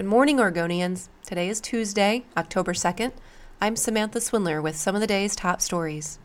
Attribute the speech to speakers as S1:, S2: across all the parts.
S1: Good morning, Oregonians. Today is Tuesday, October 2nd. I'm Samantha Swindler with some of the day's top stories.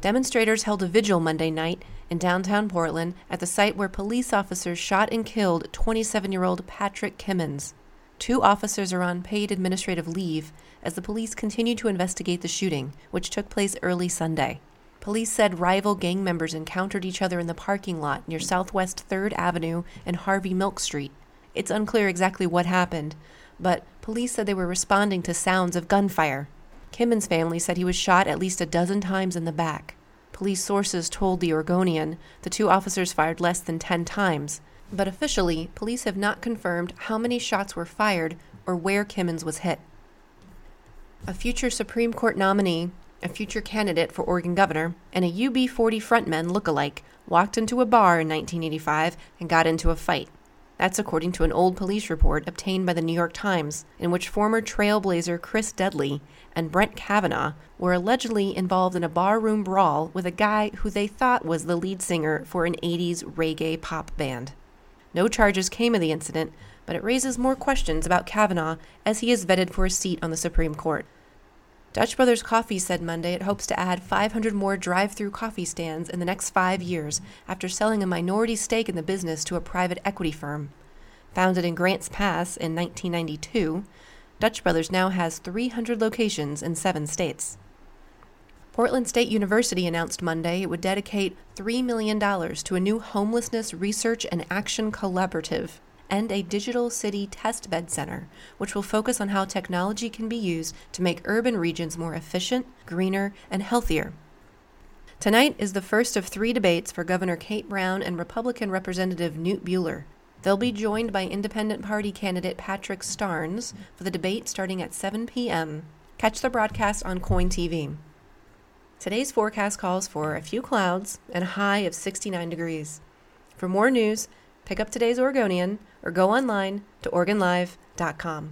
S1: Demonstrators held a vigil Monday night in downtown Portland at the site where police officers shot and killed 27 year old Patrick Kimmons. Two officers are on paid administrative leave as the police continue to investigate the shooting, which took place early Sunday. Police said rival gang members encountered each other in the parking lot near Southwest 3rd Avenue and Harvey Milk Street. It's unclear exactly what happened, but police said they were responding to sounds of gunfire. Kimmons' family said he was shot at least a dozen times in the back. Police sources told the Oregonian the two officers fired less than 10 times, but officially, police have not confirmed how many shots were fired or where Kimmons was hit. A future Supreme Court nominee a future candidate for Oregon governor, and a UB40 frontman look-alike walked into a bar in 1985 and got into a fight. That's according to an old police report obtained by the New York Times, in which former trailblazer Chris Dudley and Brett Kavanaugh were allegedly involved in a barroom brawl with a guy who they thought was the lead singer for an 80s reggae pop band. No charges came of the incident, but it raises more questions about Kavanaugh as he is vetted for a seat on the Supreme Court. Dutch Brothers Coffee said Monday it hopes to add 500 more drive through coffee stands in the next five years after selling a minority stake in the business to a private equity firm. Founded in Grants Pass in 1992, Dutch Brothers now has 300 locations in seven states. Portland State University announced Monday it would dedicate $3 million to a new homelessness research and action collaborative and a digital city test bed center, which will focus on how technology can be used to make urban regions more efficient, greener, and healthier. Tonight is the first of three debates for Governor Kate Brown and Republican Representative Knute Buehler. They'll be joined by Independent Party candidate Patrick Starnes for the debate starting at 7 p.m. Catch the broadcast on KOIN TV. Today's forecast calls for a few clouds and a high of 69 degrees. For more news, pick up today's Oregonian or go online to OregonLive.com.